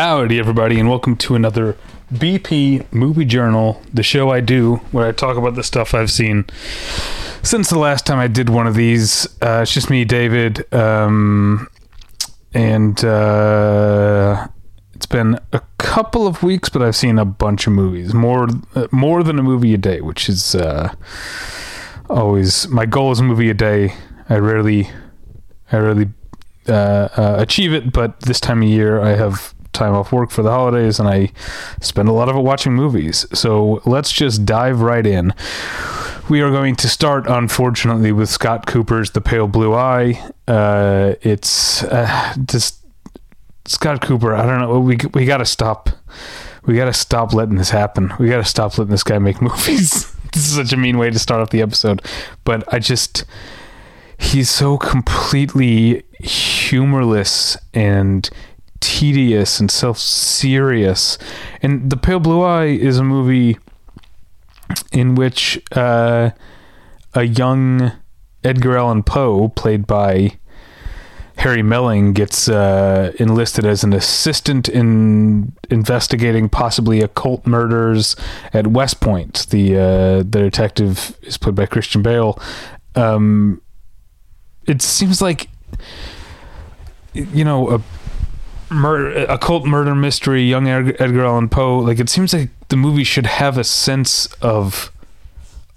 Howdy, everybody, and welcome to another BP Movie Journal, the show I do where I talk about the stuff I've seen since the last time I did one of these. Uh, it's just me, David, um, and uh, it's been a couple of weeks, but I've seen a bunch of movies, more uh, more than a movie a day, which is uh, always my goal is a movie a day. I rarely, I rarely uh, uh, achieve it, but this time of year I have time off work for the holidays and I spend a lot of it watching movies. So let's just dive right in. We are going to start, unfortunately, with Scott Cooper's The Pale Blue Eye. Uh, it's uh, just Scott Cooper. I don't know. We we got to stop. We got to stop letting this happen. We got to stop letting this guy make movies. this is such a mean way to start off the episode, but I just he's so completely humorless and tedious and self-serious. And The Pale Blue Eye is a movie in which uh, a young Edgar Allan Poe, played by Harry Melling, gets uh, enlisted as an assistant in investigating possibly occult murders at West Point. The uh, the detective is played by Christian Bale. Um, it seems like you know a murder, occult murder mystery, young Edgar Allan Poe. Like it seems like the movie should have a sense of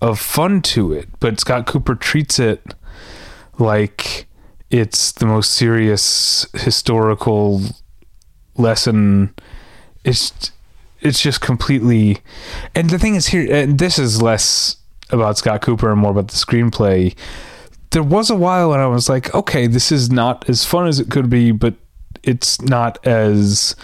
of fun to it, but Scott Cooper treats it like it's the most serious historical lesson. It's it's just completely. And the thing is here, and this is less about Scott Cooper and more about the screenplay. There was a while when I was like, okay, this is not as fun as it could be, but it's not as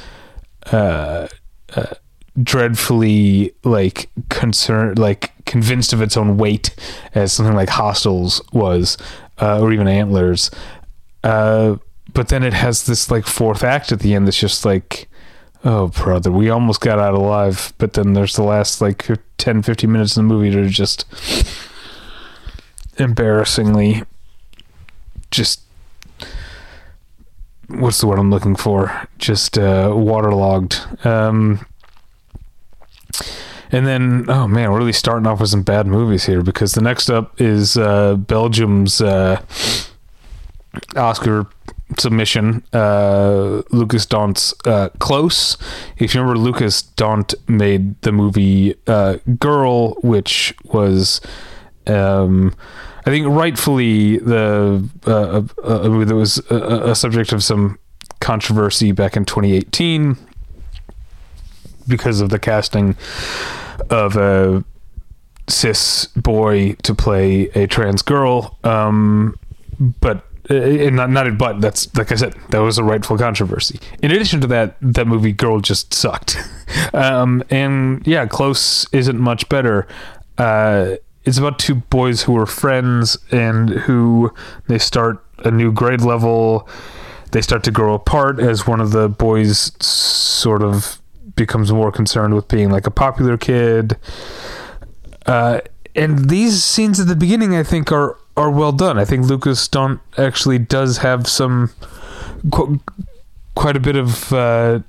uh, uh, dreadfully like concerned, like convinced of its own weight as something like Hostiles was, uh, or even Antlers. Uh, but then it has this like fourth act at the end that's just like, oh brother, we almost got out alive. But then there's the last like 10, 15 minutes of the movie that are just embarrassingly just what's the word I'm looking for? Just uh, waterlogged. Um, and then, oh man, we're really starting off with some bad movies here because the next up is uh, Belgium's uh, Oscar submission, uh, Lukas Dhont's uh, Close. If you remember, Lukas Dhont made the movie uh, Girl, which was. Um, I think rightfully the uh, uh, a movie that was a, a, subject of some controversy back in 2018 because of the casting of a cis boy to play a trans girl. Um, but uh, not not but that's like I said that was a rightful controversy. In addition to that, that movie Girl just sucked. um, and yeah, Close isn't much better. Uh, it's about two boys who are friends and who they start a new grade level. They start to grow apart as one of the boys sort of becomes more concerned with being like a popular kid. Uh, and these scenes at the beginning, I think, are are well done. I think Lukas Dhont actually does have some qu- quite a bit of uh,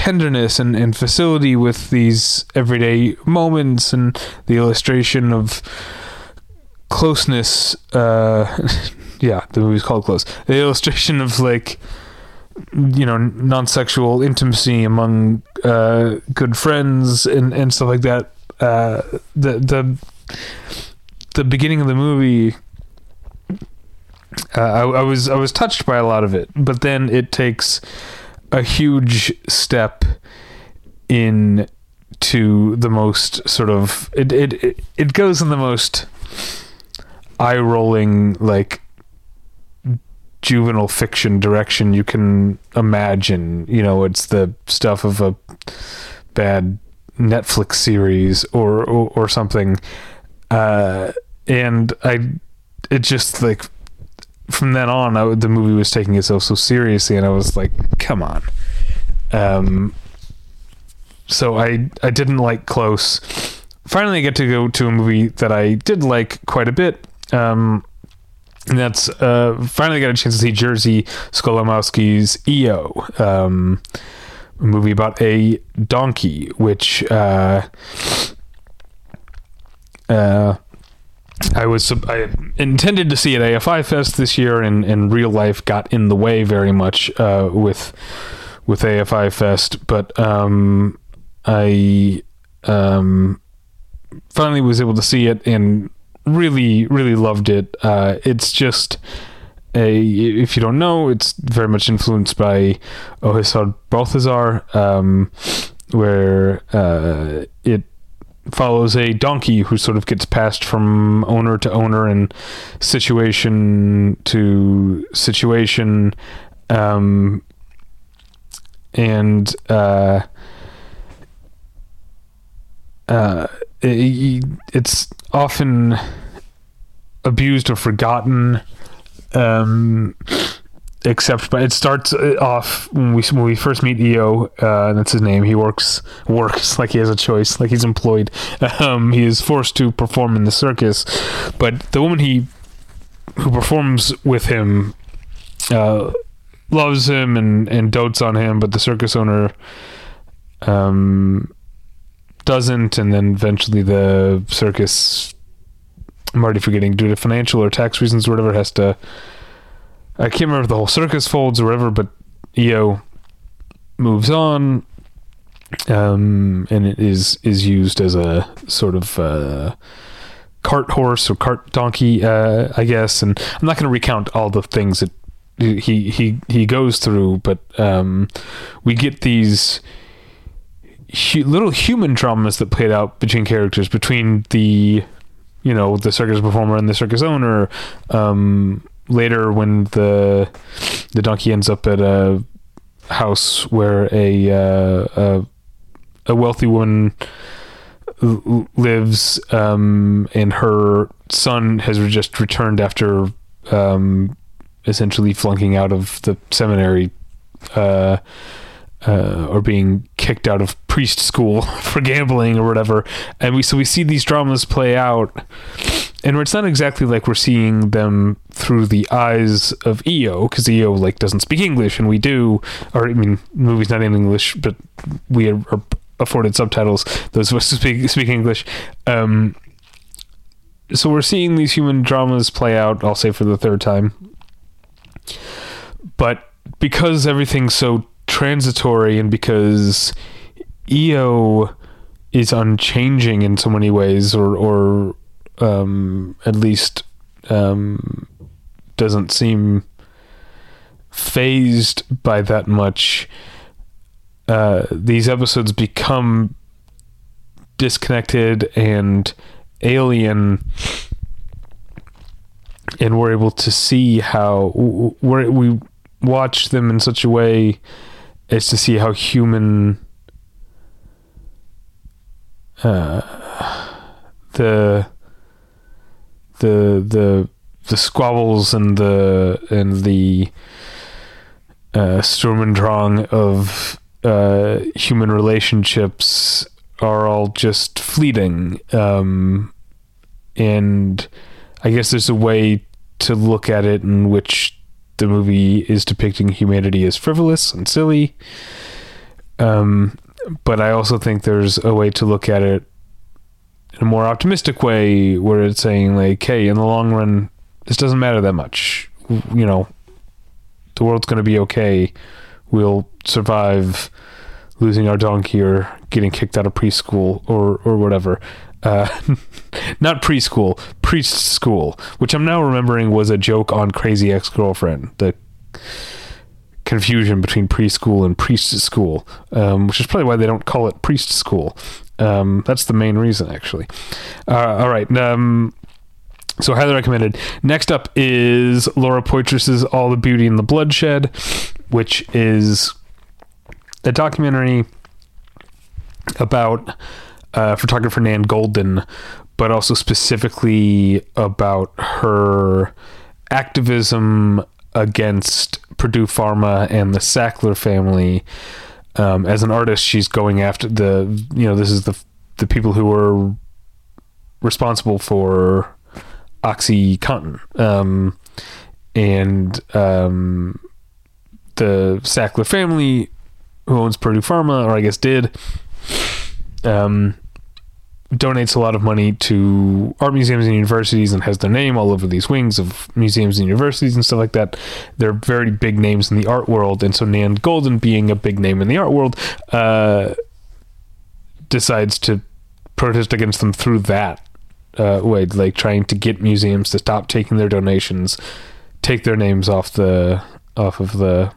tenderness and, and facility with these everyday moments and the illustration of closeness uh yeah the movie's called close. The illustration of like you know non-sexual intimacy among uh good friends and and stuff like that uh the the the beginning of the movie uh, I, I was I was touched by a lot of it but then it takes a huge step in to the most sort of it it it goes in the most eye rolling like juvenile fiction direction you can imagine. You know it's the stuff of a bad netflix series or or, or something. Uh and i it just like from then on, I, the movie was taking itself so seriously, and I was like, "Come on." Um, so I I didn't like Close. Finally, I get to go to a movie that I did like quite a bit. Um, and that's uh, finally got a chance to see Jerzy Skolimowski's EO, um, a movie about a donkey, which uh, uh, I was I intended to see at AFI Fest this year, and, and real life got in the way very much uh, with with AFI Fest, but um, I um, finally was able to see it and really really loved it. Uh, it's just a if you don't know, it's very much influenced by Au Hasard Balthazar, um, where uh, it follows a donkey who sort of gets passed from owner to owner and situation to situation, um, and uh, uh, it, it's often abused or forgotten um, except but it starts off when we when we first meet EO uh, that's his name. He works works like he has a choice, like he's employed. Um, he is forced to perform in the circus, but the woman he who performs with him uh, loves him and and dotes on him, but the circus owner um doesn't, and then eventually the circus I'm already forgetting due to financial or tax reasons or whatever has to I can't remember if the whole circus folds or whatever, but EO moves on um, and it is is used as a sort of uh, cart horse or cart donkey, uh, I guess. And I'm not going to recount all the things that he he he goes through, but um, we get these hu- little human dramas that played out between characters, between the you know the circus performer and the circus owner. Um, later, when the the donkey ends up at a house where a uh, a, a wealthy woman lives, um, and her son has just returned after um, essentially flunking out of the seminary. Uh, uh, or being kicked out of priest school for gambling or whatever. And we so we see these dramas play out, and it's not exactly like we're seeing them through the eyes of EO because EO like doesn't speak English and we do. Or I mean, movie's not in English, but we are, are afforded subtitles. Those of us who speak speak English. Um, so we're seeing these human dramas play out. I'll say for the third time, but because everything's so transitory and because EO is unchanging in so many ways, or or um, at least um, doesn't seem fazed by that much. Uh, these episodes become disconnected and alien, and we're able to see how we we watch them in such a way is to see how human uh, the the the the squabbles and the and the uh, Sturm und Drang of uh, human relationships are all just fleeting, um, and I guess there's a way to look at it in which the movie is depicting humanity as frivolous and silly. Um, but I also think there's a way to look at it in a more optimistic way where it's saying like, hey, in the long run, this doesn't matter that much. You know, the world's going to be okay. We'll survive losing our donkey or getting kicked out of preschool or or whatever. Uh, not preschool, priest school, which I'm now remembering was a joke on Crazy Ex Girlfriend. The confusion between preschool and priest school, um, which is probably why they don't call it priest school. Um, that's the main reason, actually. Uh, all right. Um, so highly recommended. Next up is Laura Poitras's All the Beauty and the Bloodshed, which is a documentary about uh, photographer Nan Goldin, but also specifically about her activism against Purdue Pharma and the Sackler family. Um, as an artist, she's going after the you know this is the the people who were responsible for OxyContin, um, and um, the Sackler family who owns Purdue Pharma, or I guess did, um, donates a lot of money to art museums and universities and has their name all over these wings of museums and universities and stuff like that. They're very big names in the art world, and so Nan Goldin, being a big name in the art world, uh, decides to protest against them through that uh, way, like trying to get museums to stop taking their donations, take their names off the off of the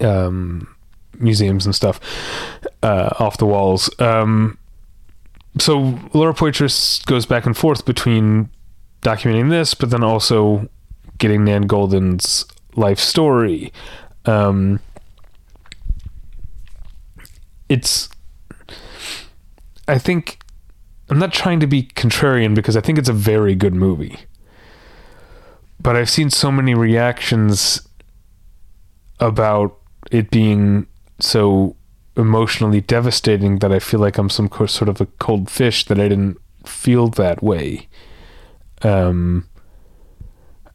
um, museums and stuff uh, off the walls. Um, so Laura Poitras goes back and forth between documenting this, but then also getting Nan Goldin's life story. Um, it's, I think, I'm not trying to be contrarian because I think it's a very good movie. But I've seen so many reactions about it being so emotionally devastating that I feel like I'm some sort of a cold fish that I didn't feel that way. Um,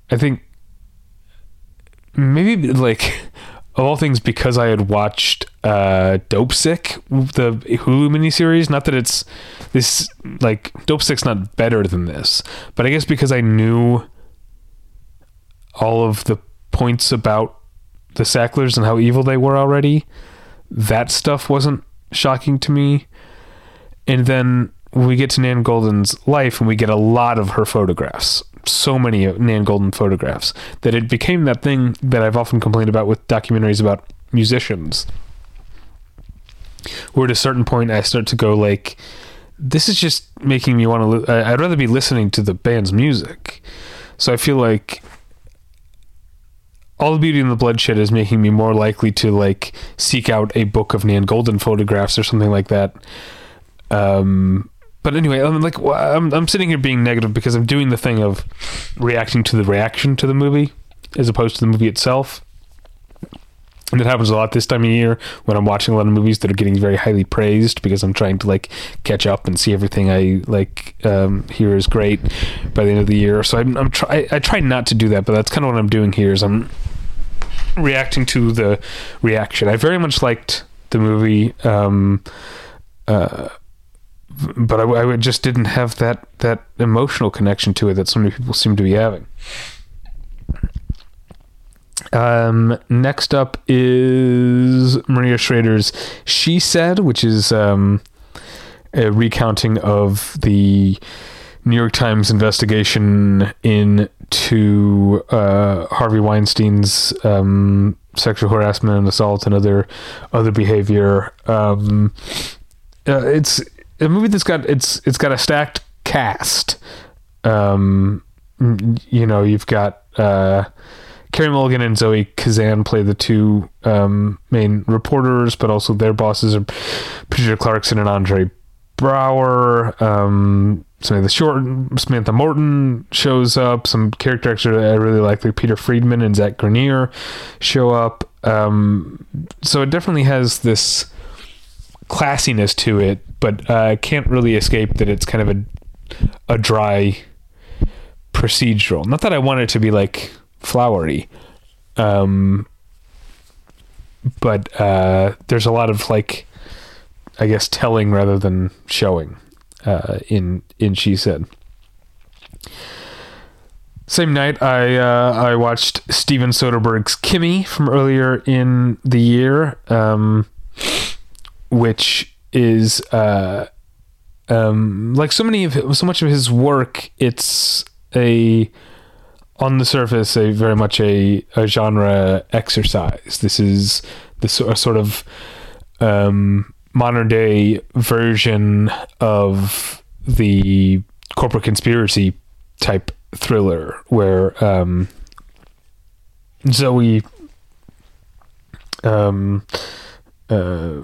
I think maybe like of all things because I had watched uh, Dopesick, the Hulu miniseries. Not that it's this like Dopesick's not better than this, but I guess because I knew all of the points about the Sacklers and how evil they were already that stuff wasn't shocking to me. And then we get to Nan Goldin's life and we get a lot of her photographs. So many Nan Goldin photographs that it became that thing that I've often complained about with documentaries about musicians. Where at a certain point I start to go like, this is just making me want to. Li- I'd rather be listening to the band's music. So I feel like all the beauty and the bloodshed is making me more likely to like seek out a book of Nan Goldin photographs or something like that. Um, but anyway, I'm like I'm I'm sitting here being negative because I'm doing the thing of reacting to the reaction to the movie as opposed to the movie itself. And it happens a lot this time of year when I'm watching a lot of movies that are getting very highly praised because I'm trying to like catch up and see everything I like um, is great by the end of the year. So I'm, I'm try I try not to do that, but that's kind of what I'm doing here. Is I'm reacting to the reaction. I very much liked the movie, um, uh, but I, I just didn't have that that emotional connection to it that so many people seem to be having. Um, next up is Maria Schrader's She Said, which is um, a recounting of the New York Times investigation into uh, Harvey Weinstein's um, sexual harassment and assault and other other behavior. Um, uh, it's a movie that's got it's it's got a stacked cast. Um, you know, you've got uh, Carey Mulligan and Zoe Kazan play the two um, main reporters, but also their bosses are Patricia Clarkson and Andre Braugher. Um, Samantha Short, Samantha Morton shows up. Some character actors I really like, like Peter Friedman and Zach Grenier, show up. Um, so it definitely has this classiness to it, but I uh, can't really escape that it's kind of a a dry procedural. Not that I want it to be like flowery, um, but uh, there's a lot of like, I guess, telling rather than showing uh, in in She Said. Same night, I uh, I watched Steven Soderbergh's Kimi from earlier in the year, um, which is uh, um, like so many of his, so much of his work. It's a on the surface a very much a, a genre exercise. This is the sort of um, modern day version of the corporate conspiracy type thriller where um, Zoe um, uh,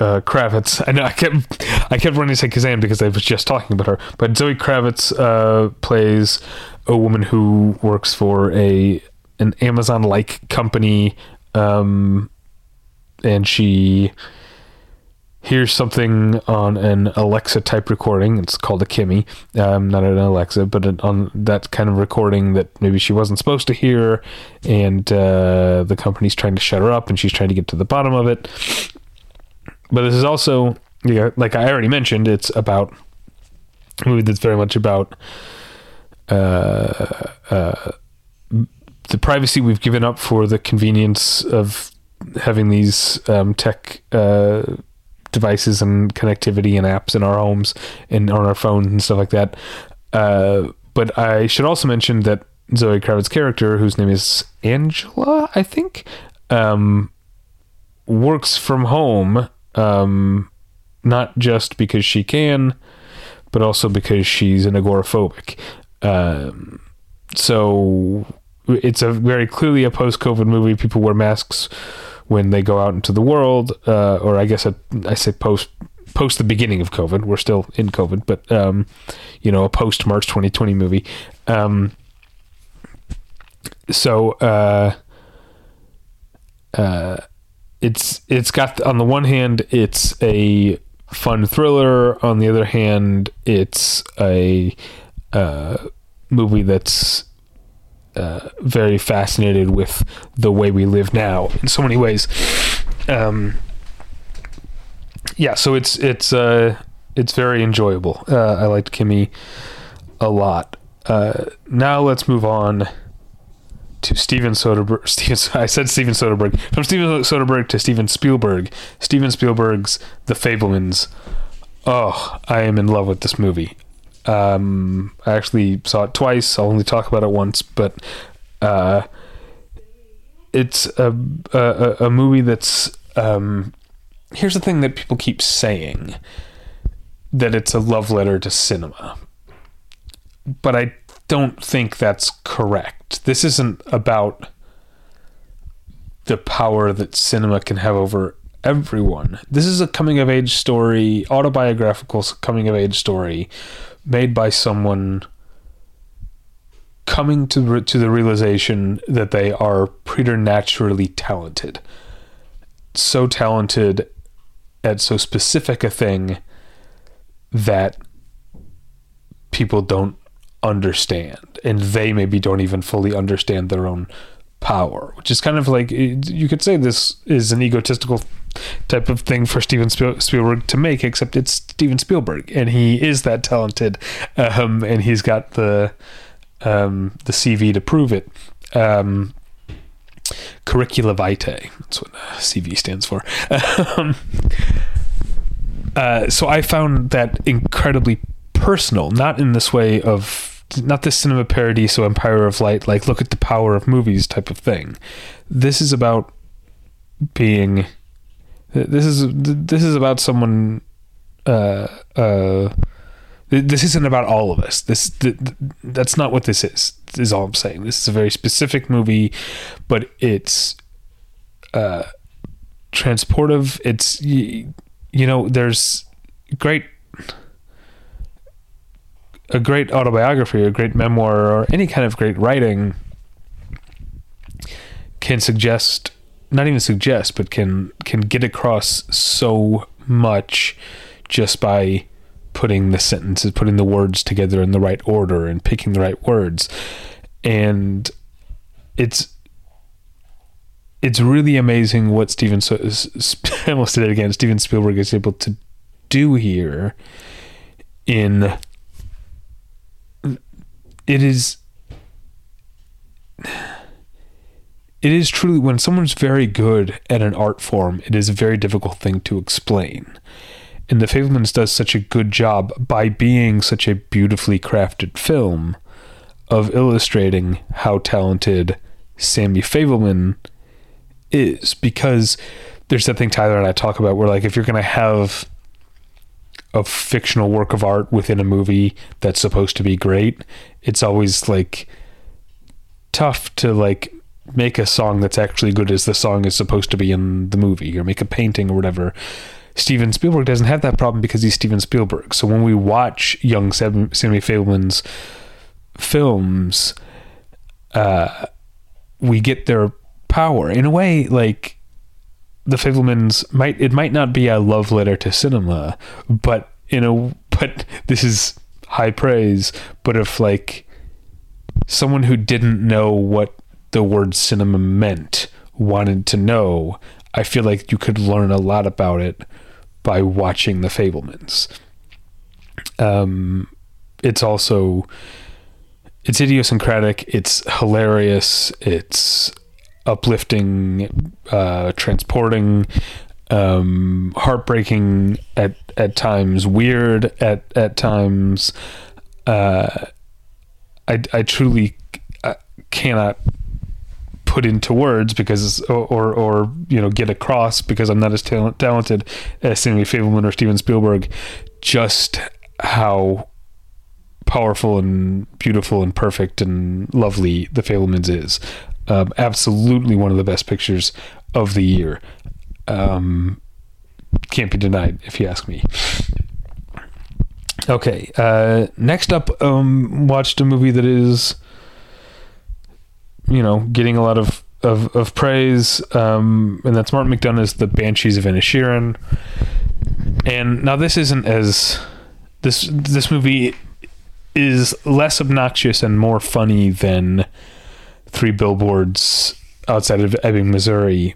uh, Kravitz. I know I kept I kept running to say Kazan because I was just talking about her, but Zoe Kravitz uh, plays a woman who works for a an Amazon like company, um, and she hears something on an Alexa type recording. It's called a Kimi, um, not an Alexa, but an, on that kind of recording that maybe she wasn't supposed to hear, and uh, the company's trying to shut her up, and she's trying to get to the bottom of it. But this is also, you know, like I already mentioned, it's about a movie that's very much about uh, uh, the privacy we've given up for the convenience of having these um, tech uh, devices and connectivity and apps in our homes and on our phones and stuff like that. Uh, but I should also mention that Zoe Kravitz's character, whose name is Angela, I think, um, works from home, um, not just because she can, but also because she's an agoraphobic. Um, so it's a very clearly a post-COVID movie. People wear masks when they go out into the world, uh, or I guess I, I, say post post the beginning of COVID. We're still in COVID, but um, you know, a post March 2020 movie. Um, so uh, uh, it's it's got on the one hand it's a fun thriller. On the other hand, it's a uh, movie that's uh, very fascinated with the way we live now in so many ways. Um, yeah, so it's it's uh, it's very enjoyable. Uh, I liked Kimi a lot. Uh, now let's move on to Steven Soderbergh. Steven, I said Steven Soderbergh. From Steven Soderbergh to Steven Spielberg. Steven Spielberg's The Fabelmans. Oh, I am in love with this movie. Um, I actually saw it twice. I'll only talk about it once, but uh, it's a, a, a movie that's. Um, here's the thing that people keep saying that it's a love letter to cinema, but I don't think that's correct. This isn't about the power that cinema can have over everyone. This is a coming of age story, autobiographical coming of age story made by someone coming to to the realization that they are preternaturally talented. So talented at so specific a thing that people don't understand and they maybe don't even fully understand their own power which is kind of like you could say this is an egotistical type of thing for Steven Spielberg to make, except it's Steven Spielberg, and he is that talented, um, and he's got the um, the CV to prove it. Um, curricula vitae. That's what CV stands for. Um, uh, so I found that incredibly personal, not in this way of not this cinema parody, so Empire of Light, like look at the power of movies type of thing. This is about being this is this is about someone. Uh, uh, this isn't about all of us. This th- that's not what this is. Is all I'm saying. This is a very specific movie, but it's uh, transportive. It's you, you know there's great a great autobiography, a great memoir, or any kind of great writing can suggest not even suggest, but can can get across so much just by putting the sentences, putting the words together in the right order and picking the right words. And it's it's really amazing what Steven so, I almost did it again. Steven Spielberg is able to do here in it is it is truly when someone's very good at an art form, it is a very difficult thing to explain. And The Fabelmans does such a good job by being such a beautifully crafted film of illustrating how talented Sammy Fabelman is. Because there's that thing Tyler and I talk about where, like, if you're going to have a fictional work of art within a movie that's supposed to be great, it's always like tough to like make a song that's actually good as the song is supposed to be in the movie or make a painting or whatever. Steven Spielberg doesn't have that problem because he's Steven Spielberg. So when we watch young Sammy Fabelman's films, uh, we get their power in a way. Like the Fabelmans might it might not be a love letter to cinema, but in a but this is high praise. But if like someone who didn't know what the word cinema meant wanted to know, I feel like you could learn a lot about it by watching the Fabelmans. Um, it's also it's idiosyncratic. It's hilarious. It's uplifting, uh, transporting, um, heartbreaking at at times, weird at at times. Uh, I I truly uh, cannot put into words because or, or, or you know get across because I'm not as talent, talented as Stanley Fabelman or Steven Spielberg just how powerful and beautiful and perfect and lovely The Fabelmans is. Um, absolutely one of the best pictures of the year. Um, can't be denied, if you ask me. Okay, uh, next up, um, watched a movie that is, you know, getting a lot of of, of praise, um, and that's Martin McDonagh's The Banshees of Inisherin. And now this isn't as this this movie is less obnoxious and more funny than Three Billboards Outside of Ebbing, Missouri.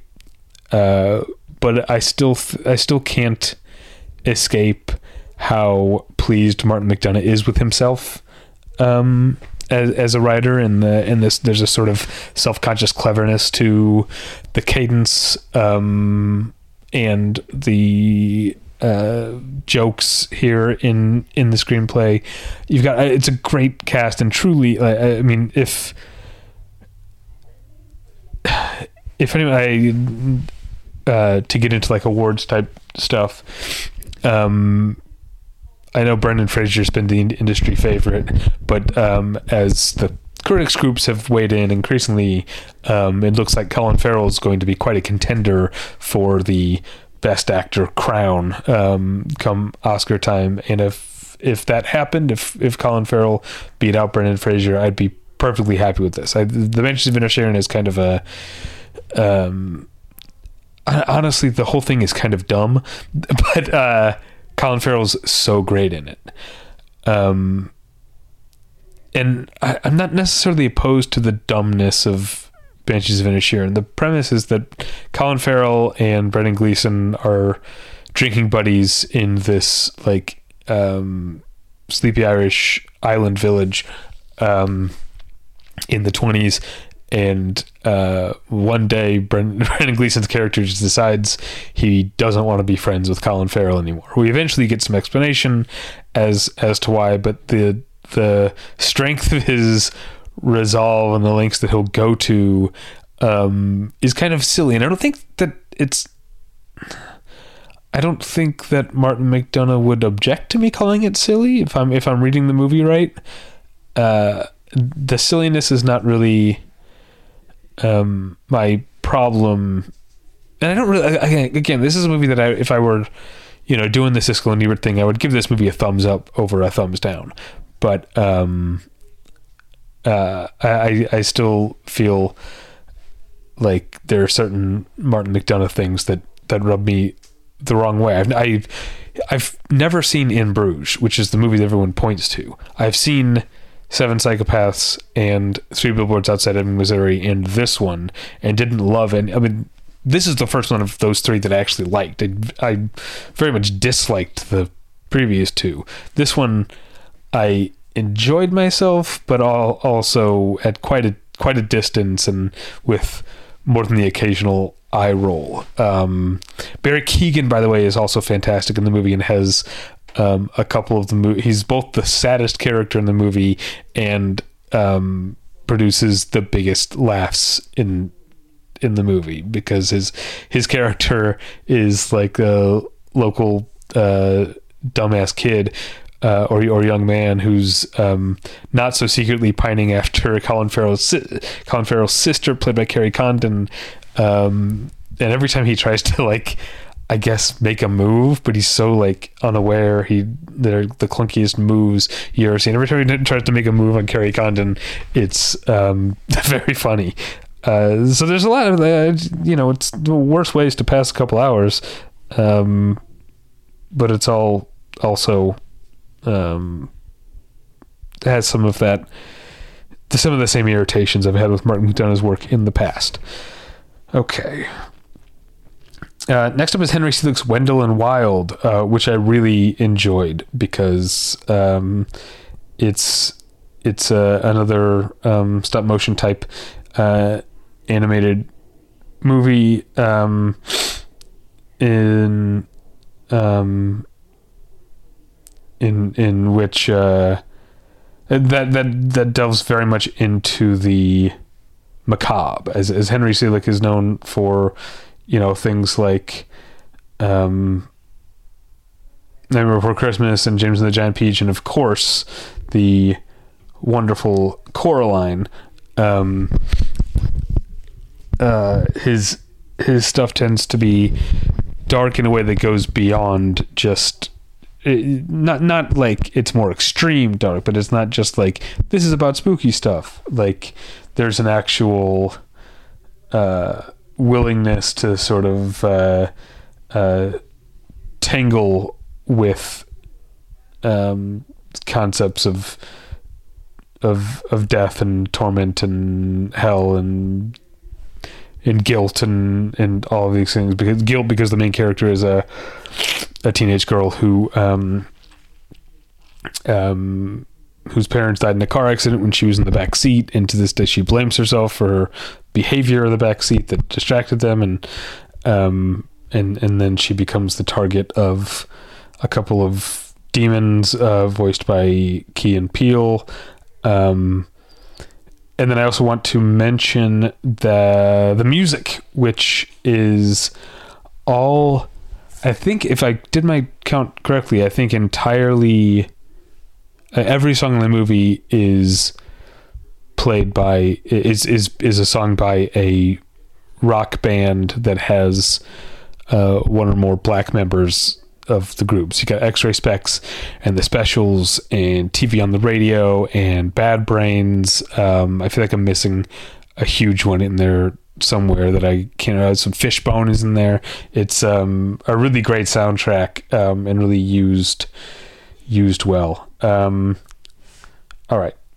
Uh, but I still th- I still can't escape how pleased Martin McDonagh is with himself um, as, as a writer in the in this there's a sort of self-conscious cleverness to the cadence um, and the uh, jokes here in in the screenplay. You've got it's a great cast and truly, I, I mean, if if anyone, I uh, to get into like awards type stuff. Um, I know Brendan Fraser's been the industry favorite, but um, as the critics groups have weighed in increasingly, um, it looks like Colin Farrell is going to be quite a contender for the Best Actor crown um, come Oscar time. And if if that happened, if if Colin Farrell beat out Brendan Fraser, I'd be perfectly happy with this. I, the Banshees of Inisherin is kind of a um, honestly, the whole thing is kind of dumb, but uh, Colin Farrell's so great in it. Um, and I, am not necessarily opposed to the dumbness of Banshees of Inisherin. The premise is that Colin Farrell and Brendan Gleeson are drinking buddies in this like um, sleepy Irish island village um, in the 20s. And uh, one day, Brendan, Gleeson's character just decides he doesn't want to be friends with Colin Farrell anymore. We eventually get some explanation as as to why, but the the strength of his resolve and the lengths that he'll go to um, is kind of silly. And I don't think that it's. I don't think that Martin McDonagh would object to me calling it silly if I'm if I'm reading the movie right. Uh, the silliness is not really um, my problem, and I don't really. Again, again, this is a movie that I, if I were, you know, doing the Siskel and Ebert thing, I would give this movie a thumbs up over a thumbs down. But um, uh, I I still feel like there are certain Martin McDonagh things that that rub me the wrong way. I've I've, I've never seen In Bruges, which is the movie that everyone points to. I've seen Seven Psychopaths and Three Billboards Outside of Missouri and this one, and didn't love it. I mean, this is the first one of those three that I actually liked. I, I very much disliked the previous two. This one, I enjoyed myself, but all, also at quite a quite a distance and with more than the occasional eye roll. Um, Barry Keoghan, by the way, is also fantastic in the movie and has um, a couple of the movie. He's both the saddest character in the movie and um, produces the biggest laughs in in the movie because his his character is like a local uh, dumbass kid uh, or or young man who's um, not so secretly pining after Colin Farrell's Colin Farrell's sister, played by Kerry Condon. Um, and every time he tries to like, I guess make a move, but he's so like unaware. He they're the clunkiest moves you ever seen. Every time he tries to make a move on Kerry Condon, it's um, very funny. Uh, so there's a lot of uh, you know it's the worst ways to pass a couple hours, um, but it's all also um, has some of that some of the same irritations I've had with Martin McDonagh's work in the past. Okay. Uh, next up is Henry Selick's Wendell and Wild, uh, which I really enjoyed because um, it's it's uh, another um, stop motion type uh, animated movie um, in um, in in which uh, that that that delves very much into the macabre, as as Henry Selick is known for, you know, things like um, Nightmare Before Christmas and James and the Giant Peach, and of course the wonderful Coraline. Um, uh, his his stuff tends to be dark in a way that goes beyond just it, not not like it's more extreme dark, but it's not just like this is about spooky stuff. Like there's an actual uh, willingness to sort of uh, uh, tangle with um, concepts of of of death and torment and hell and and guilt and and all of these things. Because guilt because the main character is a a teenage girl who um, um, whose parents died in a car accident when she was in the back seat, and to this day she blames herself for behavior in the back seat that distracted them, and um, and and then she becomes the target of a couple of demons uh, voiced by Key and Peele. Um, and then I also want to mention the the music, which is all I think if I did my count correctly, I think entirely uh, every song in the movie is played by is is is a song by a rock band that has uh, one or more black members of the groups. You got X-Ray Spex and the Specials and TV on the Radio and Bad Brains. Um, I feel like I'm missing a huge one in there somewhere that I can't. Uh, some Fishbone is in there. It's um, a really great soundtrack um, and really used used well. Um, all right,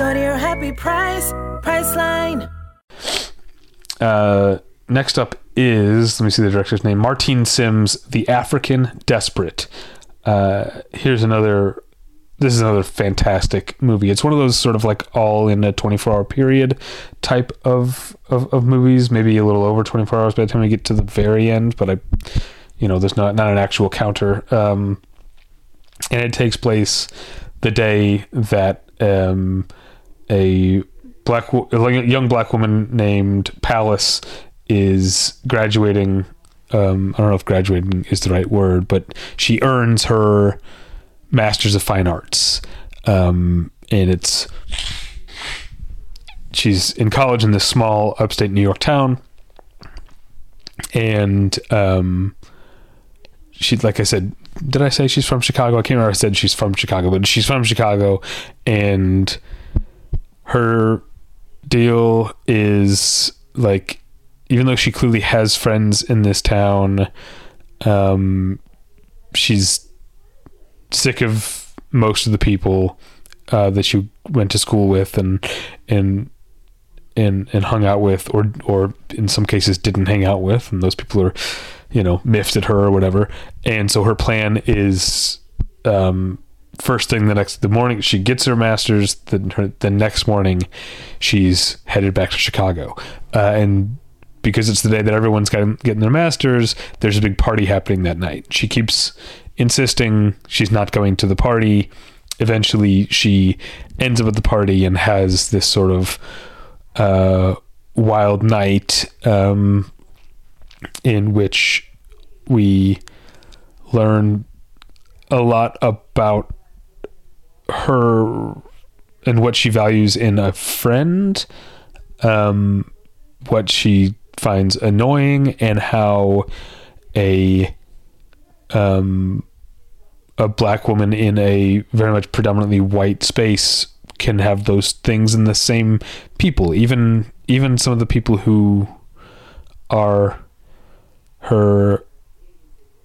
Go to your happy price. Uh, next up is let me see the director's name Martine Syms, The African Desperate. Uh, here's another. This is another fantastic movie. It's one of those sort of like all in a 24 hour period type of, of, of movies, maybe a little over 24 hours by the time we get to the very end, but I, you know, there's not, not an actual counter. Um, and it takes place the day that um, a black a young black woman named Palace is graduating. Um, I don't know if graduating is the right word, but she earns her master's of fine arts, um, and it's she's in college in this small upstate New York town, and um, she, like I said, did I say she's from Chicago? I can't remember. I said she's from Chicago, but she's from Chicago, and her deal is like even though she clearly has friends in this town um she's sick of most of the people uh, that she went to school with and and and and hung out with or or in some cases didn't hang out with and those people are you know miffed at her or whatever. And so her plan is um first thing the next the morning she gets her master's the, her, the next morning she's headed back to chicago. Uh, and because it's the day that everyone's getting their masters there's a big party happening that night. She keeps insisting she's not going to the party. Eventually she ends up at the party and has this sort of uh, Wild Night, um, in which we learn a lot about her and what she values in a friend, um, what she finds annoying, and how a um, a black woman in a very much predominantly white space can have those things in the same people. Even even some of the people who are her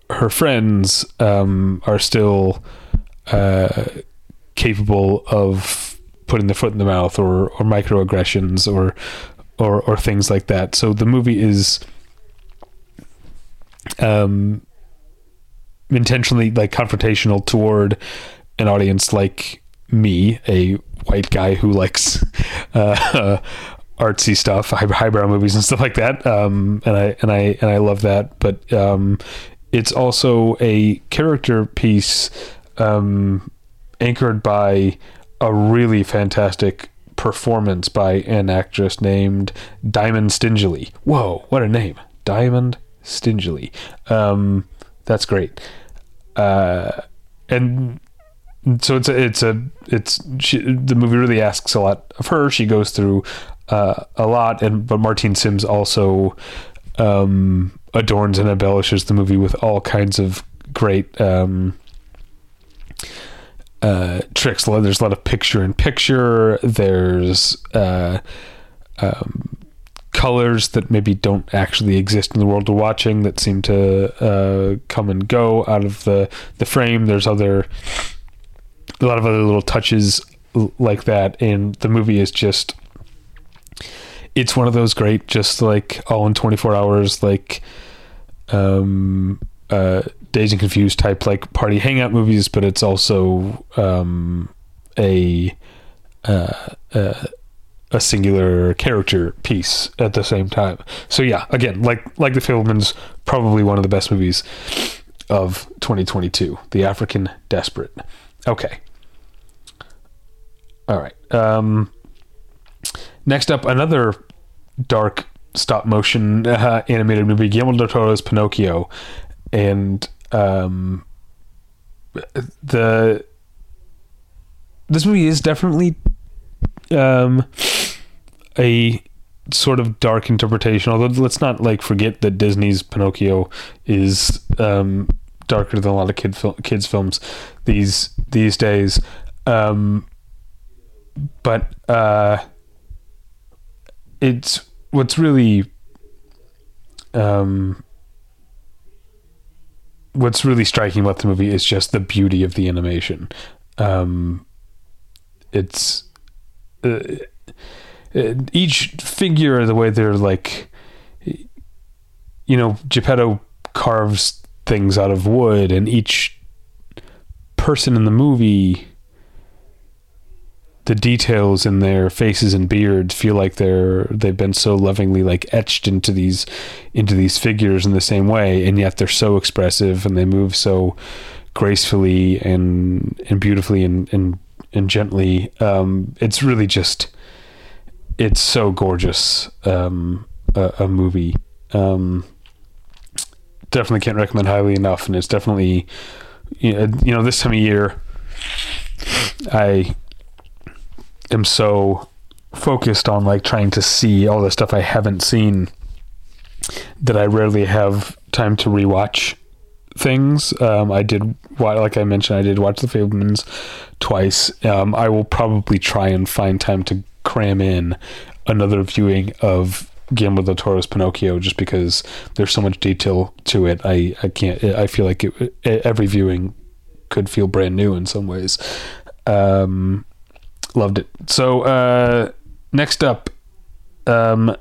her friends um, are still uh, capable of putting the foot in the mouth or or microaggressions or or or things like that so the movie is um intentionally like confrontational toward an audience like me, a white guy who likes uh, artsy stuff, high, highbrow movies and stuff like that. Um, and I and I and I love that. But um, it's also a character piece um, anchored by a really fantastic performance by an actress named Diamond Stingily. Whoa, what a name! Diamond Stingily. Um, that's great. Uh, and so it's a, it's a it's she, the movie really asks a lot of her. She goes through uh, a lot, and but Martine Syms also um, adorns and embellishes the movie with all kinds of great um, uh, tricks. There's a lot of picture in picture. There's uh, um, colors that maybe don't actually exist in the world we're watching that seem to uh, come and go out of the the frame. There's other a lot of other little touches like that, and the movie is just it's one of those great, just like all in 24 hours, like um uh Dazed and Confused type like party hangout movies, but it's also um a uh, uh a singular character piece at the same time. So yeah, again, like like the Fabelmans, probably one of the best movies of 2022, The African Desperate. Okay. All right. Um, next up, another dark stop motion uh, animated movie, Guillermo del Toro's Pinocchio, and um, the this movie is definitely um, a sort of dark interpretation. Although let's not like forget that Disney's Pinocchio is um, darker than a lot of kid fil- kids films these these days. Um, but uh, it's what's really um, what's really striking about the movie is just the beauty of the animation. Um, it's uh, each figure, the way they're like, you know, Geppetto carves things out of wood, and each person in the movie, the details in their faces and beards feel like they're they've been so lovingly like etched into these into these figures in the same way, and yet they're so expressive and they move so gracefully and and beautifully and and and gently. Um, it's really just it's so gorgeous um, a, a, movie. Um, definitely can't recommend highly enough, and it's definitely you know, you know this time of year I am so focused on like trying to see all the stuff I haven't seen that I rarely have time to rewatch things. Um, I did, like I mentioned, I did watch The Fabelmans twice. Um, I will probably try and find time to cram in another viewing of Guillermo del Toro's Pinocchio just because there's so much detail to it. I, I can't, I feel like it, every viewing could feel brand new in some ways. Um, loved it. So, uh, next up, um,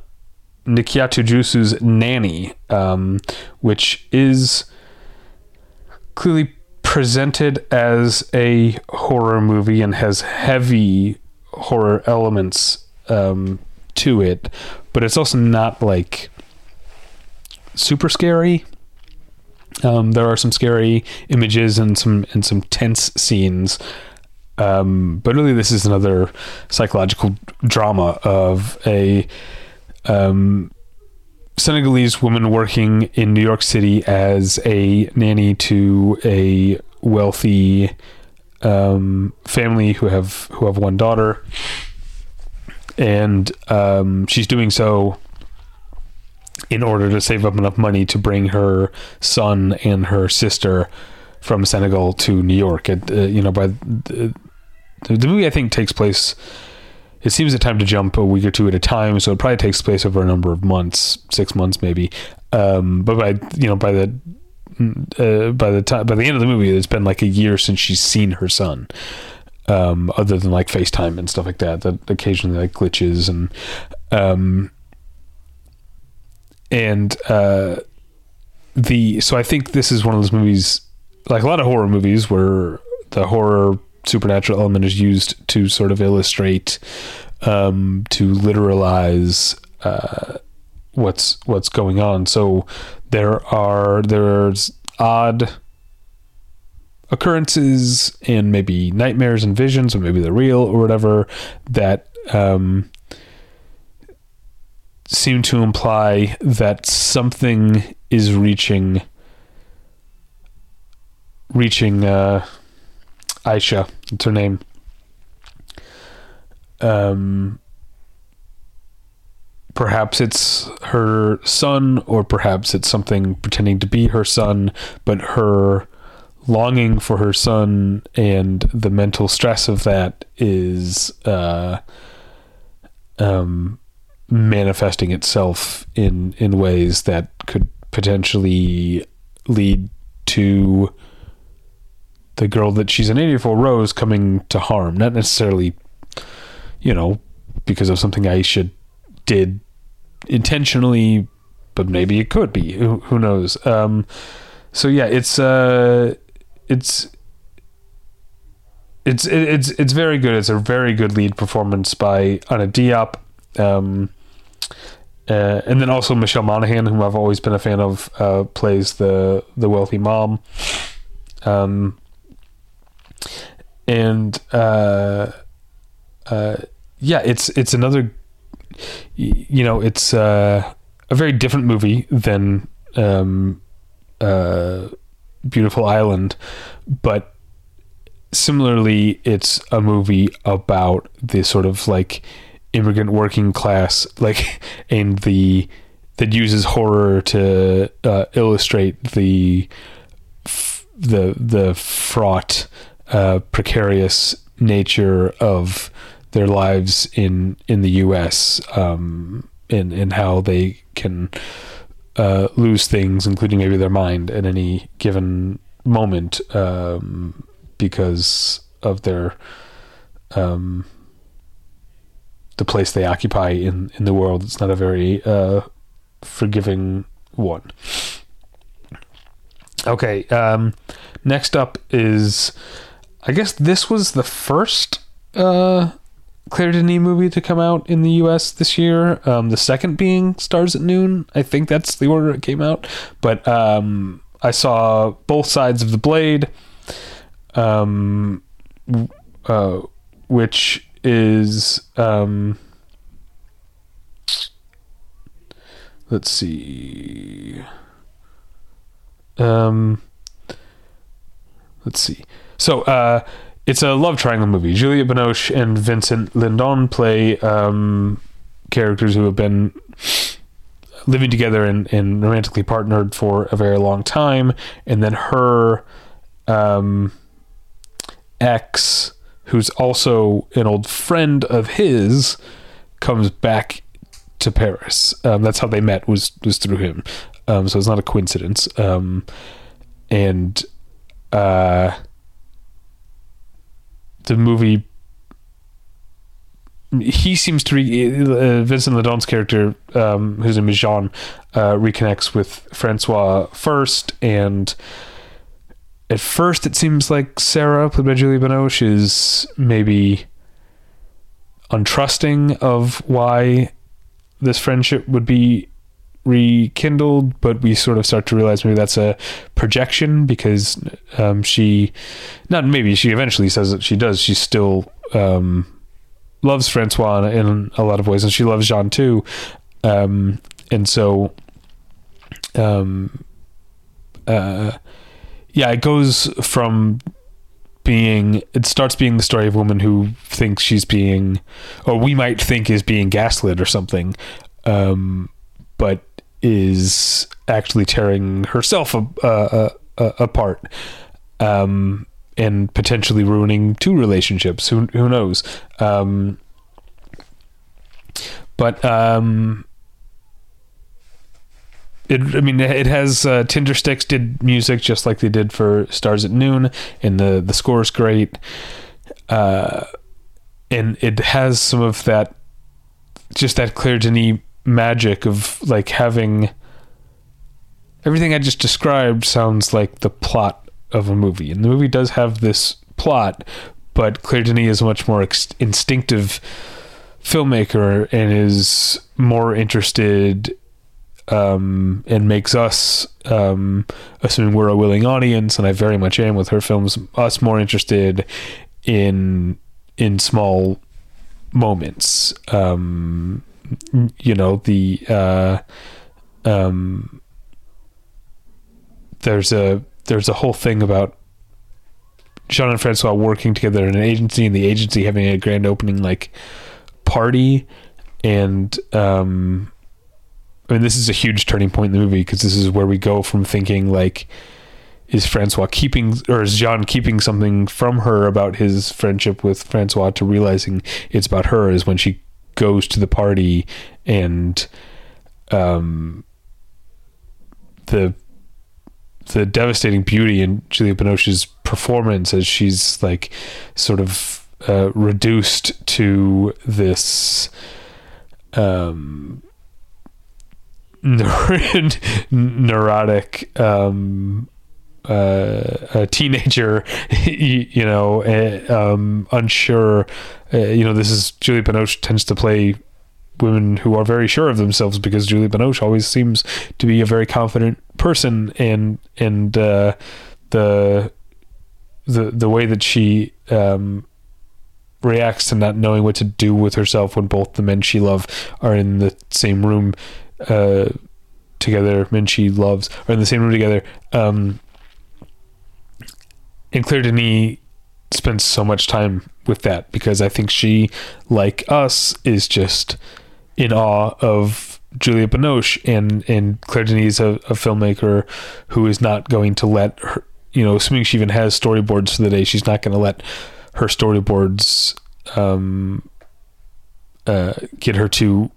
Nikyatu Jusu's Nanny, um, which is clearly presented as a horror movie and has heavy horror elements um, to it, but it's also not like super scary. Um, there are some scary images and some and some tense scenes, um, but really this is another psychological drama of a um, Senegalese woman working in New York City as a nanny to a wealthy um, family who have who have one daughter, and um, she's doing so in order to save up enough money to bring her son and her sister from Senegal to New York. At uh, you know, by the, the movie, I think takes place. It seems a time to jump a week or two at a time, so it probably takes place over a number of months, six months maybe. Um, but by you know by the uh, by the time by the end of the movie, it's been like a year since she's seen her son. Um, other than like FaceTime and stuff like that, that occasionally like glitches and um, and uh, the so I think this is one of those movies, like a lot of horror movies, where the horror supernatural element is used to sort of illustrate, um, to literalize uh, what's what's going on. So there are there's odd occurrences and maybe nightmares and visions, or maybe they're real or whatever that um, seem to imply that something is reaching reaching uh, Aisha. It's her name. Um, perhaps it's her son, or perhaps it's something pretending to be her son, but her longing for her son and the mental stress of that is uh, um, manifesting itself in in ways that could potentially lead to the girl that she's an idiot for, Rose, coming to harm. Not necessarily, you know, because of something Aisha did intentionally, but maybe it could be. Who, who knows? Um, so yeah, it's uh, it's it's it's it's very good. It's a very good lead performance by Anna Diop. Um, uh, and then also Michelle Monaghan, whom I've always been a fan of, uh, plays the the wealthy mom. Um, and uh, uh, yeah, it's it's another, you know, it's uh, a very different movie than um, uh, Beautiful Island, but similarly, it's a movie about the sort of like immigrant working class, like, and the that uses horror to uh, illustrate the the the fraught, uh, precarious nature of their lives in in the U.S. Um, and and how they can uh, lose things, including maybe their mind, at any given moment um, because of their um, the place they occupy in in the world. It's not a very uh, forgiving one. Okay, um, next up is, I guess this was the first uh, Claire Denis movie to come out in the U.S. this year. Um, the second being Stars at Noon. I think that's the order it came out. But um, I saw both sides of the blade, um, uh, which is um, let's see. Um, let's see. So, uh, it's a love triangle movie. Juliette Binoche and Vincent Lindon play um, characters who have been living together and, and romantically partnered for a very long time, and then her um, ex, who's also an old friend of his, comes back to Paris. Um, that's how they met was was through him. Um, so it's not a coincidence. Um, and uh, the movie he seems to re- uh, Vincent Lindon's character, um, name is Jean, uh, reconnects with Francois first, and at first it seems like Sarah, played by Julie Binoche, is maybe untrusting of why this friendship would be rekindled, but we sort of start to realize maybe that's a projection because um, she, not maybe she eventually says that she does. She still um, loves Francois in a lot of ways, and she loves Jean too. um, and so um, uh, yeah, it goes from being it starts being the story of a woman who thinks she's being or we might think is being gaslit or something um, but is actually tearing herself a, a, a, apart um, and potentially ruining two relationships who who knows um, but um, it, I mean, it has uh, Tindersticks did music just like they did for Stars at Noon, and the the score is great. Uh, and it has some of that, just that Claire Denis magic of like having everything I just described sounds like the plot of a movie, and the movie does have this plot, but Claire Denis is a much more ex- instinctive filmmaker and is more interested um, and makes us, um, assuming we're a willing audience, and I very much am with her films, us more interested in in small moments. Um, you know, the uh, um, there's a there's a whole thing about Jean and Francois working together in an agency, and the agency having a grand opening like party, and um, I mean, this is a huge turning point in the movie because this is where we go from thinking like, is Francois keeping or is Jean keeping something from her about his friendship with Francois to realizing it's about her is when she goes to the party and um the the devastating beauty in Julia Binoche's performance as she's like sort of uh, reduced to this um neurotic um, uh, a teenager, you, you know, uh, um, unsure. Uh, you know, this is Julie Binoche tends to play women who are very sure of themselves because Julie Binoche always seems to be a very confident person, and and uh, the the the way that she um, reacts to not knowing what to do with herself when both the men she loves are in the same room uh, together, men she loves are in the same room together. Um, and Claire Denis spends so much time with that because I think she, like us, is just in awe of Julia Binoche and and Claire Denis, a, a filmmaker who is not going to let her, you know, assuming she even has storyboards for the day, she's not going to let her storyboards um, uh, get her to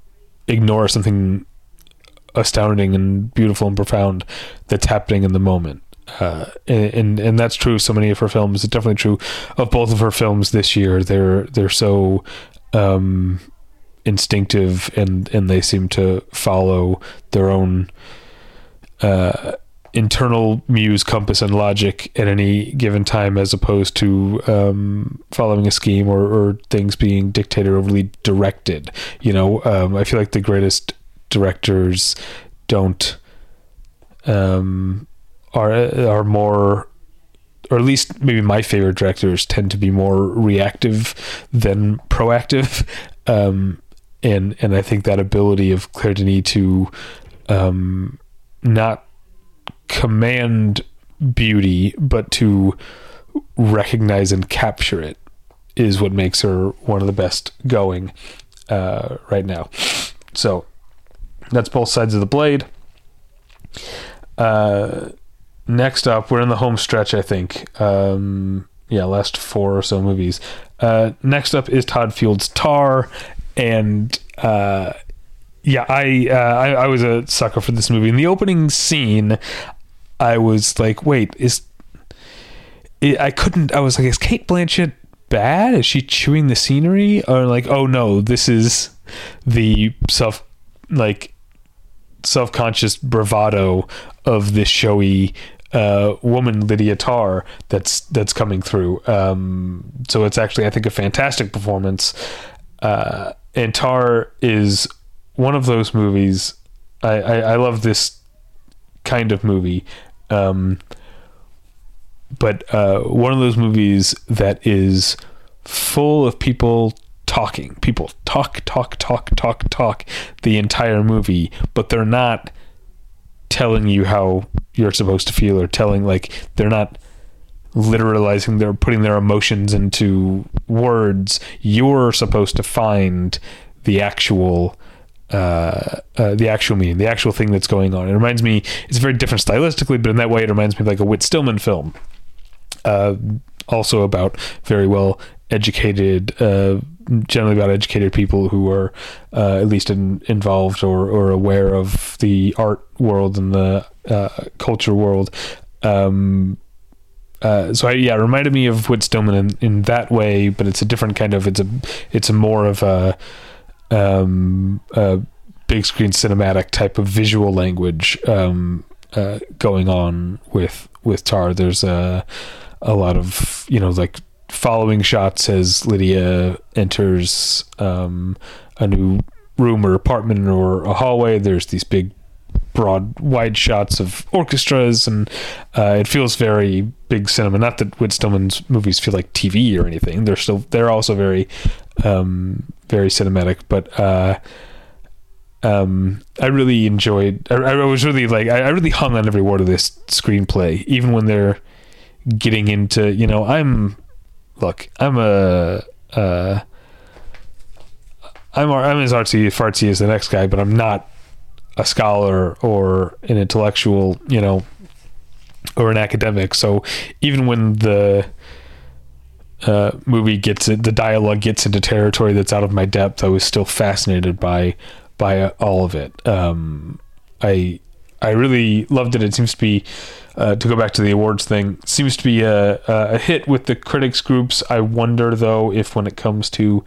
ignore something astounding and beautiful and profound that's happening in the moment. Uh, and, and, and that's true of so many of her films. It's definitely true of both of her films this year. They're they're so um, instinctive and and they seem to follow their own uh, internal muse, compass, and logic at any given time, as opposed to um, following a scheme or, or things being dictated overly directed. You know, um, I feel like the greatest directors don't um, are are more or at least maybe my favorite directors tend to be more reactive than proactive um, and and I think that ability of Claire Denis to um, not command beauty but to recognize and capture it is what makes her one of the best going uh, right now so that's both sides of the blade. Uh, next up, we're in the home stretch, I think. Um, yeah, last four or so movies. Uh, next up is Todd Field's Tar, and uh, yeah, I, uh, I I was a sucker for this movie. In the opening scene, I was like, wait, is I couldn't. I was like, is Cate Blanchett bad? Is she chewing the scenery? Or like, oh no, this is the self like self-conscious bravado of this showy uh, woman Lydia Tar that's that's coming through. Um, so it's actually I think a fantastic performance. Uh, and Tar is one of those movies. I, I, I love this kind of movie, um, but uh, one of those movies that is full of people talking. People talk, talk, talk, talk, talk the entire movie, but they're not telling you how you're supposed to feel or telling like they're not literalizing they're putting their emotions into words you're supposed to find the actual uh, uh, the actual meaning, the actual thing that's going on. It reminds me, it's very different stylistically, but in that way, it reminds me like a Whit Stillman film. Uh, also about very well educated, uh, generally about educated people who are uh, at least in, involved or, or aware of the art world and the uh, culture world. Um, uh, so I, yeah, it reminded me of Whit Stillman in, in that way, but it's a different kind of it's a it's a more of a, um, a big screen cinematic type of visual language um, uh, going on with with Tar. There's a a lot of you know like following shots as Lydia enters um, a new room or apartment or a hallway. There's these big broad wide shots of orchestras and uh, it feels very big cinema not that Whit Stillman's movies feel like TV or anything they're still they're also very um, very cinematic but uh, um, I really enjoyed I, I was really like I, I really hung on every word of this screenplay even when they're getting into you know I'm look I'm a uh, I'm I'm as artsy fartsy as the next guy but I'm not a scholar or an intellectual, you know, or an academic. So even when the uh, movie gets it, the dialogue gets into territory that's out of my depth, I was still fascinated by by all of it. Um, I I really loved it. It seems to be uh, to go back to the awards thing. Seems to be a, a hit with the critics groups. I wonder though if when it comes to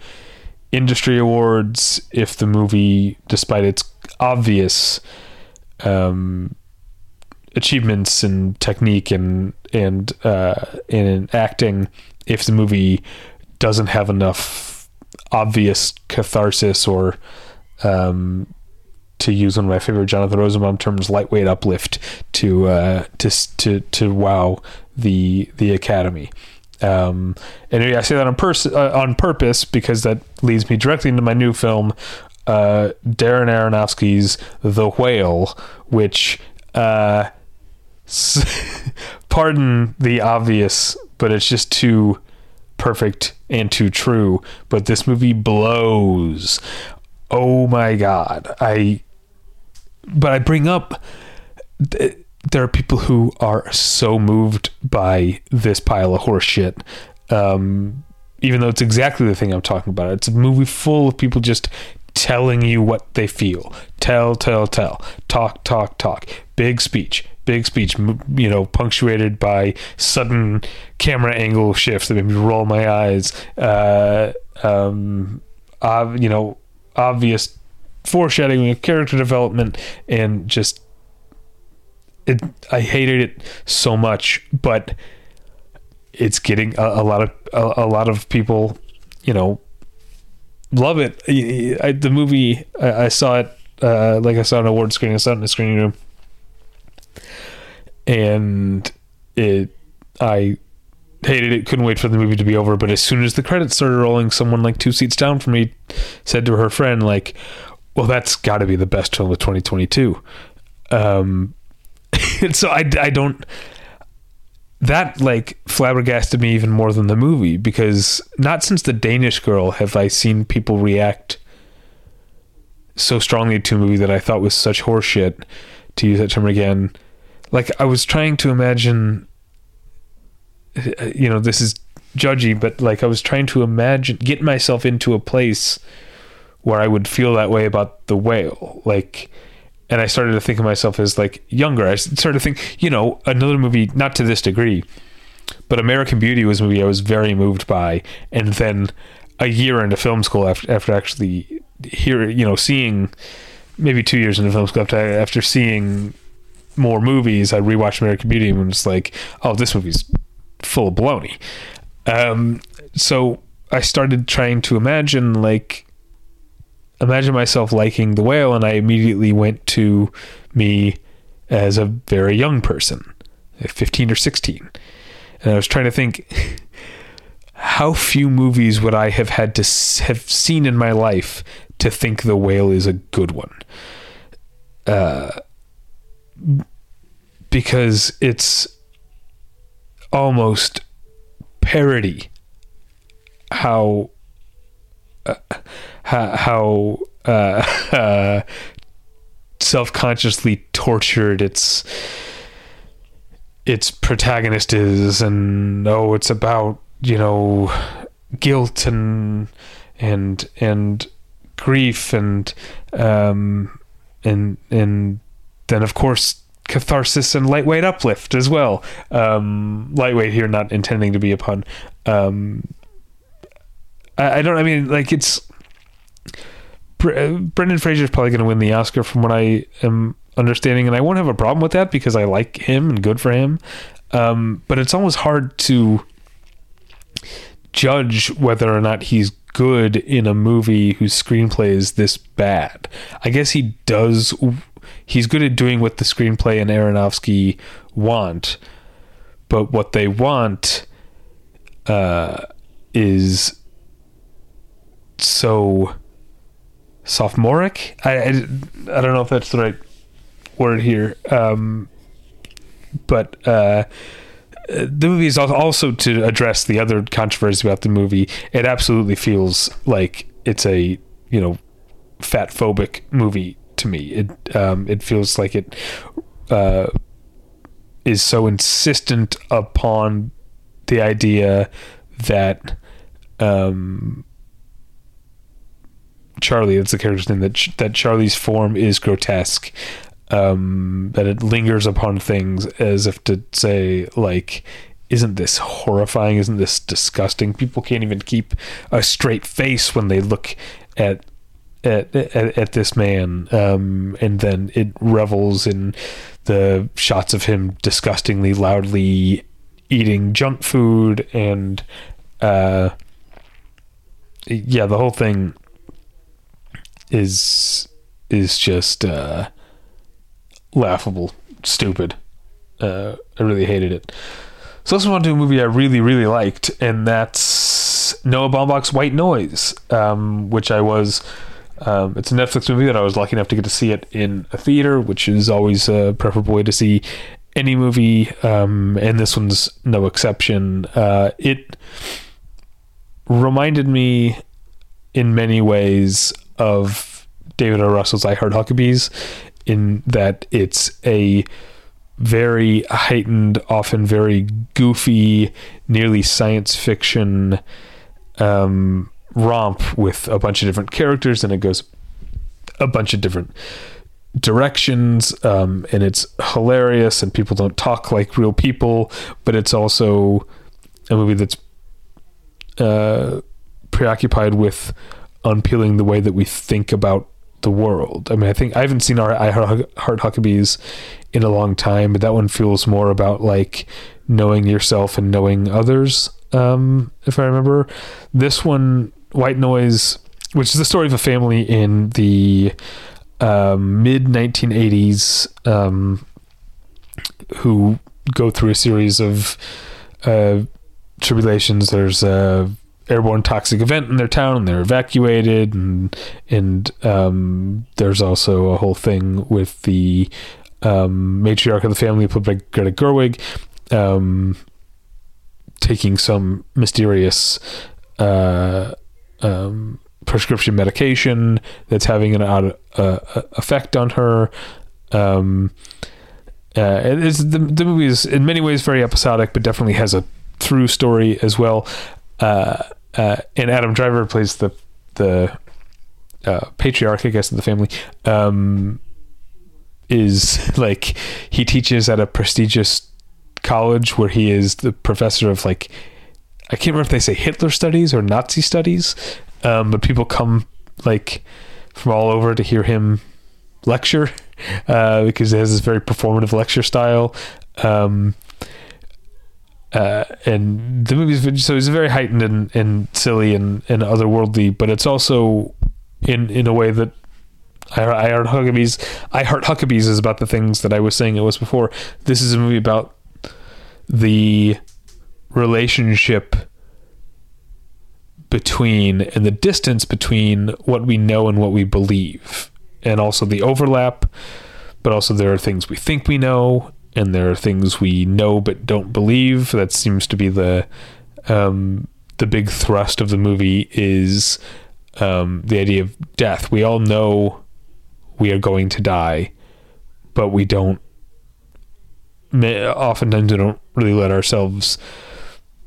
industry awards, if the movie, despite its obvious um, achievements in technique and and uh, in acting, if the movie doesn't have enough obvious catharsis or um, to use one of my favorite Jonathan Rosenbaum terms, lightweight uplift to uh, to to to wow the the Academy. Um, and I say that on pers- uh, on purpose because that leads me directly into my new film, uh, Darren Aronofsky's The Whale, which, uh, pardon the obvious, but it's just too perfect and too true. But this movie blows. Oh my god! I, but I bring up. Th- there are people who are so moved by this pile of horse shit. Um, even though it's exactly the thing I'm talking about. It's a movie full of people just telling you what they feel. Tell, tell, tell. Talk, talk, talk. Big speech. Big speech, you know, punctuated by sudden camera angle shifts that made me roll my eyes. Uh, um, you know, obvious foreshadowing of character development and just it I hated it so much, but it's getting a, a lot of a, a, lot of people, you know, love it. I, the movie I, I saw it uh, like I saw an award screening. I saw it in the screening room, and it I hated it. Couldn't wait for the movie to be over. But as soon as the credits started rolling, someone like two seats down from me said to her friend, like, "Well, that's got to be the best film of 2022." Um, so I, I don't that like flabbergasted me even more than the movie because not since the Danish girl have I seen people react so strongly to a movie that I thought was such horseshit to use that term again. Like I was trying to imagine you know, this is judgy, but like I was trying to imagine get myself into a place where I would feel that way about the whale. Like and I started to think of myself as like younger. I started to think, you know, another movie, not to this degree, but American Beauty was a movie I was very moved by, and then a year into film school after after actually hear you know seeing maybe two years into film school after after seeing more movies, I rewatched American Beauty and was like, oh, this movie's full of baloney. Um, so I started trying to imagine like imagine myself liking the whale, and I immediately went to me as a very young person, 15 or 16. And I was trying to think, how few movies would I have had to have seen in my life to think The Whale is a good one? Uh, because it's almost parody how uh, how, how uh, uh, self-consciously tortured its its protagonist is and oh it's about you know guilt and and and grief and um and and then of course catharsis and lightweight uplift as well. Um lightweight here not intending to be a pun. Um i, I don't i mean like it's Brendan Fraser is probably going to win the Oscar from what I am understanding, and I won't have a problem with that because I like him and good for him. Um, but it's almost hard to judge whether or not he's good in a movie whose screenplay is this bad. I guess he does. He's good at doing what the screenplay and Aronofsky want, but what they want uh, is so sophomoric. I, I, I don't know if that's the right word here. Um, but uh, the movie is also to address the other controversy about the movie. It absolutely feels like it's a you know fat phobic movie to me. It um, it feels like it uh, is so insistent upon the idea that um, Charlie, that's the character's name. That Ch- that Charlie's form is grotesque. Um, that it lingers upon things as if to say, like, isn't this horrifying? Isn't this disgusting? People can't even keep a straight face when they look at at at, at this man. Um, and then it revels in the shots of him disgustingly loudly eating junk food and uh yeah the whole thing is is just uh laughable stupid. Uh i really hated it. So let's move on to a movie i really really liked and that's noah baumbach's white noise um which i was um, it's a Netflix movie that I was lucky enough to get to see it in a theater, which is always a preferable way to see any movie, um, and this one's no exception. Uh, it reminded me in many ways of David O. Russell's I Heart Huckabees, in that it's a very heightened, often very goofy, nearly science fiction um, romp with a bunch of different characters, and it goes a bunch of different directions um, and it's hilarious and people don't talk like real people but it's also a movie that's uh, preoccupied with unpeeling the way that we think about the world i mean i think i haven't seen our i heart huckabees in a long time but that one feels more about like knowing yourself and knowing others um, if i remember this one white noise which is the story of a family in the um, mid 1980s um, who go through a series of uh, tribulations. There's a airborne toxic event in their town, and they're evacuated, and and um, there's also a whole thing with the um, matriarch of the family, played by Greta Gerwig, um, taking some mysterious. Uh, um, prescription medication that's having an out uh, effect on her. Um, uh, it's the the movie is in many ways very episodic, but definitely has a through story as well. Uh, uh, and Adam Driver plays the the uh, patriarch, I guess, of the family. Um, is like he teaches at a prestigious college where he is the professor of like I can't remember if they say Hitler studies or Nazi studies, um, but people come like from all over to hear him lecture uh, because he has this very performative lecture style. Um, uh, and the movie's so it's very heightened and, and silly and, and otherworldly, but it's also in in a way that I, I heart Huckabees. I heart Huckabees is about the things that I was saying it was before. This is a movie about the relationship between and the distance between what we know and what we believe, and also the overlap. But also, there are things we think we know, and there are things we know but don't believe. That seems to be the um, the big thrust of the movie is um, the idea of death. We all know we are going to die, but we don't. Oftentimes, we don't really let ourselves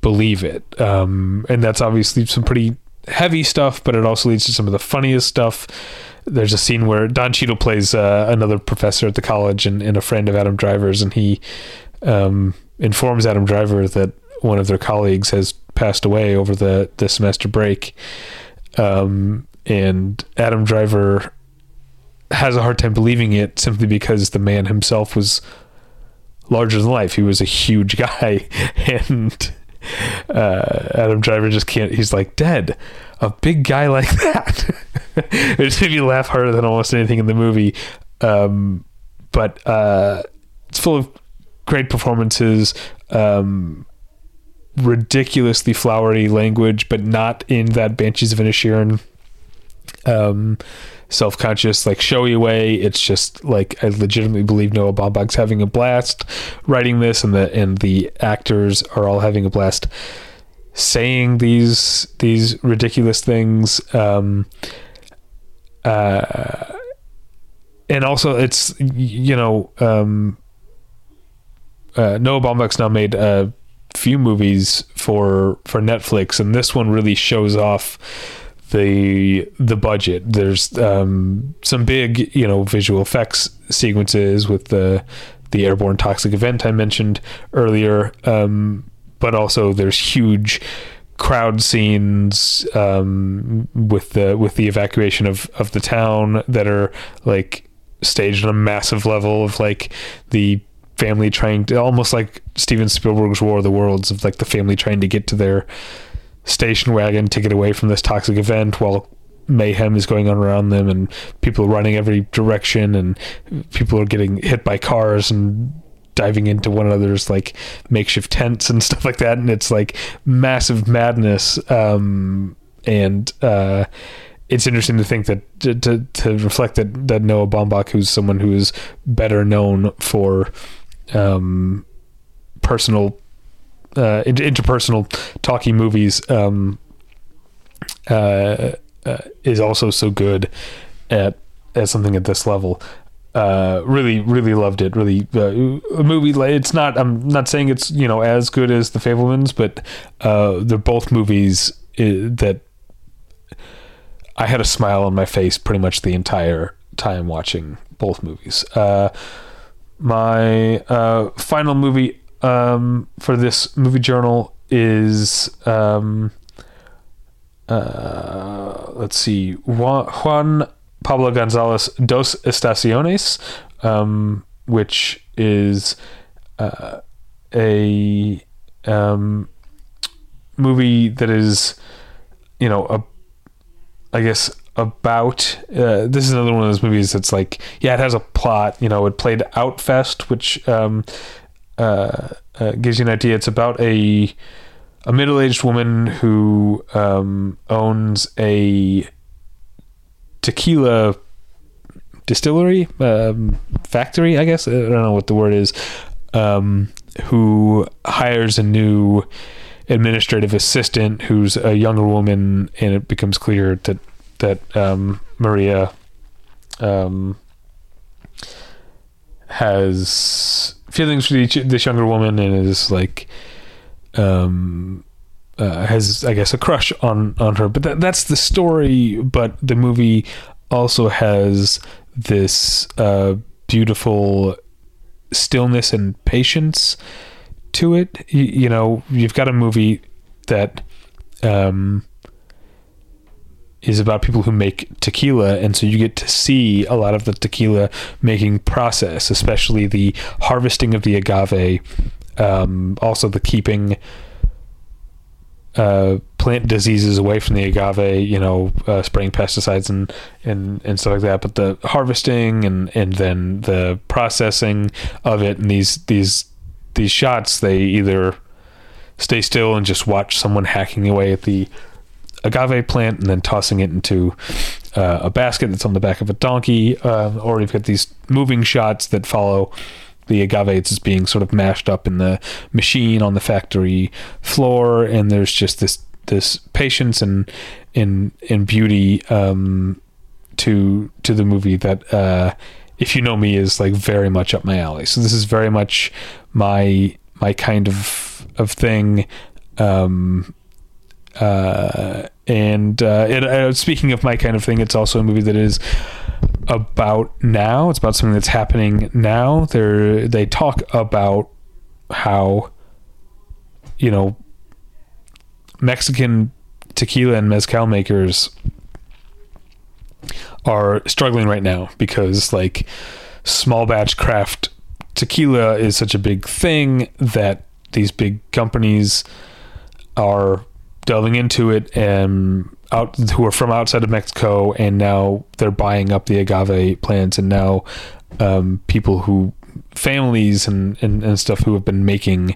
believe it, um, and that's obviously some pretty heavy stuff. But it also leads to some of the funniest stuff. There's a scene where Don Cheadle plays uh, another professor at the college and, and, a friend of Adam Driver's, and he um, informs Adam Driver that one of their colleagues has passed away over the the semester break. Um, and Adam Driver has a hard time believing it simply because the man himself was larger than life. He was a huge guy, and uh, Adam Driver just can't. He's like dead. A big guy like that. it made me laugh harder than almost anything in the movie. Um, but uh, it's full of great performances. Um, ridiculously flowery language, but not in that Banshees of Inisherin um, self-conscious like showy way it's just like i legitimately believe noah baumbach's having a blast writing this and the and the actors are all having a blast saying these these ridiculous things um uh and also it's you know um uh, Noah Baumbach's now made a few movies for for Netflix, and this one really shows off the the budget. There's um, some big, you know, visual effects sequences with the the airborne toxic event I mentioned earlier, um, but also there's huge crowd scenes um, with the with the evacuation of of the town that are like staged on a massive level of like the family trying to almost like Steven Spielberg's War of the Worlds of like the family trying to get to their station wagon to get away from this toxic event while mayhem is going on around them and people running every direction and people are getting hit by cars and diving into one another's like makeshift tents and stuff like that and it's like massive madness um, and uh, it's interesting to think that to, to, reflect that that Noah Baumbach who's someone who is better known for um, personal uh, interpersonal talking movies um, uh, uh, is also so good at at something at this level. Uh, really, really loved it. Really, uh, a movie. It's not. I'm not saying it's you know as good as The Fabelmans, but uh, they're both movies that I had a smile on my face pretty much the entire time watching both movies. my final movie um, for this movie journal is um, uh, let's see Juan Pablo Gonzalez Dos Estaciones, um, which is uh, a um, movie that is you know a I guess about uh, this is another one of those movies that's like yeah it has a plot you know it played Outfest which um, uh, uh, gives you an idea. It's about a a middle aged woman who um, owns a tequila distillery um, factory. I guess I don't know what the word is. Um, who hires a new administrative assistant who's a younger woman, and it becomes clear that that um, Maria um, has feelings for each, this younger woman and is like um uh, has I guess a crush on on her. But that, that's the story but the movie also has this uh beautiful stillness and patience to it. You, you know you've got a movie that um is about people who make tequila and so you get to see a lot of the tequila making process especially the harvesting of the agave um, also the keeping uh, plant diseases away from the agave you know uh, spraying pesticides and, and and stuff like that but the harvesting and and then the processing of it and these these these shots they either stay still and just watch someone hacking away at the agave plant and then tossing it into uh, a basket that's on the back of a donkey, uh, or you've got these moving shots that follow the agave is being sort of mashed up in the machine on the factory floor, and there's just this this patience and in in beauty um, to to the movie that uh, if you know me is like very much up my alley. So this is very much my my kind of of thing. Um, uh, and uh, it, uh, speaking of my kind of thing, it's also a movie that is about now. It's about something that's happening now. They they talk about how you know Mexican tequila and mezcal makers are struggling right now because like small batch craft tequila is such a big thing that these big companies are delving into it and out who are from outside of Mexico and now they're buying up the agave plants and now um, people who families and, and, and stuff who have been making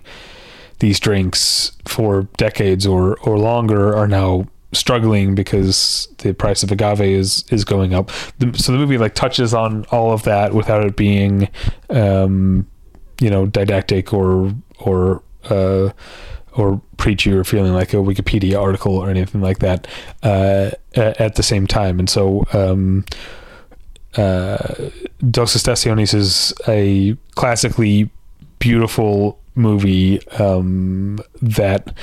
these drinks for decades or, or longer are now struggling because the price of agave is is going up. The, so the movie like touches on all of that without it being, um, you know, didactic or or uh, or preachy or feeling like a Wikipedia article or anything like that uh, at the same time. And so. Um, uh, is a classically beautiful movie um, that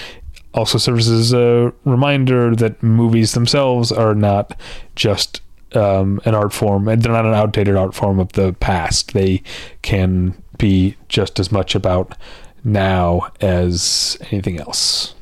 also serves as a reminder that movies themselves are not just um, an art form, and they're not an outdated art form of the past. They can be just as much about now as anything else.